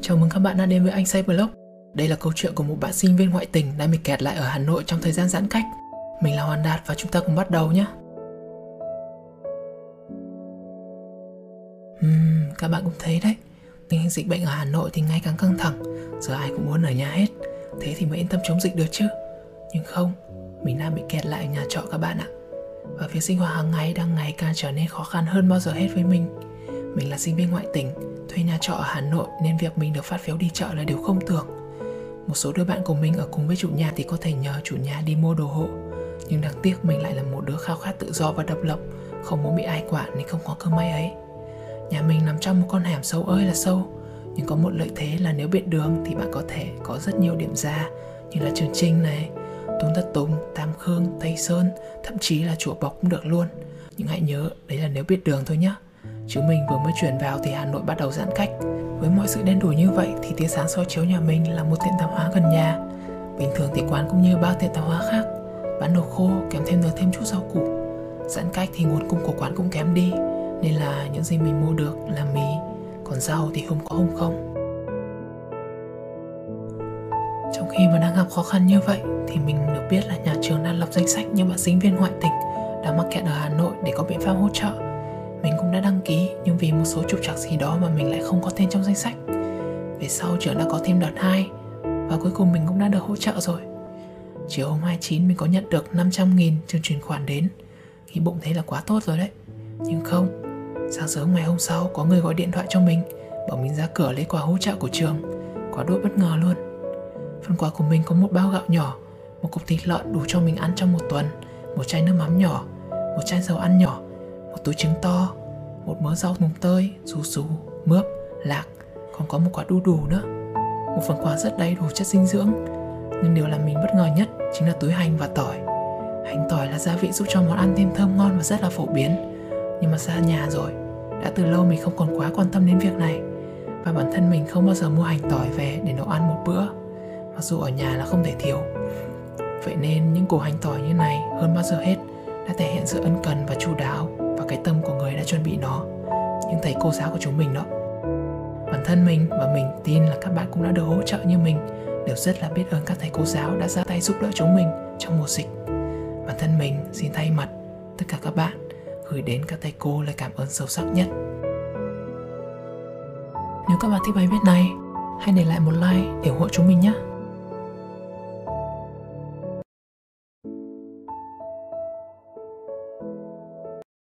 Chào mừng các bạn đã đến với Anh Say Blog. Đây là câu chuyện của một bạn sinh viên ngoại tỉnh đang bị kẹt lại ở Hà Nội trong thời gian giãn cách. Mình là Hoàn Đạt và chúng ta cùng bắt đầu nhé. Uhm, các bạn cũng thấy đấy, tình hình dịch bệnh ở Hà Nội thì ngày càng căng thẳng, giờ ai cũng muốn ở nhà hết. Thế thì mới yên tâm chống dịch được chứ. Nhưng không, mình đang bị kẹt lại ở nhà trọ các bạn ạ. Và việc sinh hoạt hàng ngày đang ngày càng trở nên khó khăn hơn bao giờ hết với mình. Mình là sinh viên ngoại tỉnh, thuê nhà trọ ở Hà Nội nên việc mình được phát phiếu đi chợ là điều không tưởng. Một số đứa bạn của mình ở cùng với chủ nhà thì có thể nhờ chủ nhà đi mua đồ hộ. Nhưng đáng tiếc mình lại là một đứa khao khát tự do và độc lập, không muốn bị ai quản nên không có cơ may ấy. Nhà mình nằm trong một con hẻm sâu ơi là sâu, nhưng có một lợi thế là nếu biết đường thì bạn có thể có rất nhiều điểm ra như là Trường Trinh này, Tôn Thất Tùng, Tam Khương, Tây Sơn, thậm chí là chùa Bọc cũng được luôn. Nhưng hãy nhớ, đấy là nếu biết đường thôi nhé. Chứ mình vừa mới chuyển vào thì Hà Nội bắt đầu giãn cách. Với mọi sự đen đủi như vậy thì tia sáng soi chiếu nhà mình là một tiệm tạp hóa gần nhà. Bình thường thì quán cũng như bao tiệm tạp hóa khác. Bán đồ khô, kèm thêm được thêm chút rau củ. Giãn cách thì nguồn cung của quán cũng kém đi, Nên là những gì mình mua được là mì. Còn rau thì không có không không. Trong khi mà đang gặp khó khăn như vậy Thì mình được biết là nhà trường đang lập danh sách những bạn sinh viên ngoại tỉnh Đang mắc kẹt ở Hà Nội để có biện pháp hỗ trợ mình cũng đã đăng ký, nhưng vì một số trục trặc gì đó mà mình lại không có tên trong danh sách. Về sau trường đã có thêm đợt 2 và cuối cùng mình cũng đã được hỗ trợ rồi. Chiều hôm 29 mình có nhận được 500 nghìn trường chuyển khoản đến. Nghĩ bụng thấy là quá tốt rồi đấy. Nhưng không, sáng sớm ngày hôm sau có người gọi điện thoại cho mình, bảo mình ra cửa lấy quà hỗ trợ của trường. Quá đỗi bất ngờ luôn. Phần quà của mình có một bao gạo nhỏ, một cục thịt lợn đủ cho mình ăn trong một tuần, một chai nước mắm nhỏ, một chai dầu ăn nhỏ một túi trứng to, một mớ rau mùng tơi, xù xù, mướp, lạc, còn có một quả đu đủ nữa. Một phần quà rất đầy đủ chất dinh dưỡng. Nhưng điều làm mình bất ngờ nhất chính là túi hành và tỏi. Hành tỏi là gia vị giúp cho món ăn thêm thơm ngon và rất là phổ biến. Nhưng mà xa nhà rồi, đã từ lâu mình không còn quá quan tâm đến việc này. Và bản thân mình không bao giờ mua hành tỏi về để nấu ăn một bữa, mặc dù ở nhà là không thể thiếu. Vậy nên những củ hành tỏi như này hơn bao giờ hết đã thể hiện sự ân cần và chu đáo và cái tâm của người đã chuẩn bị nó. Những thầy cô giáo của chúng mình đó. Bản thân mình và mình tin là các bạn cũng đã được hỗ trợ như mình. Đều rất là biết ơn các thầy cô giáo đã ra tay giúp đỡ chúng mình trong mùa dịch. Bản thân mình xin thay mặt tất cả các bạn gửi đến các thầy cô lời cảm ơn sâu sắc nhất. Nếu các bạn thích bài viết này, hãy để lại một like để ủng hộ chúng mình nhé.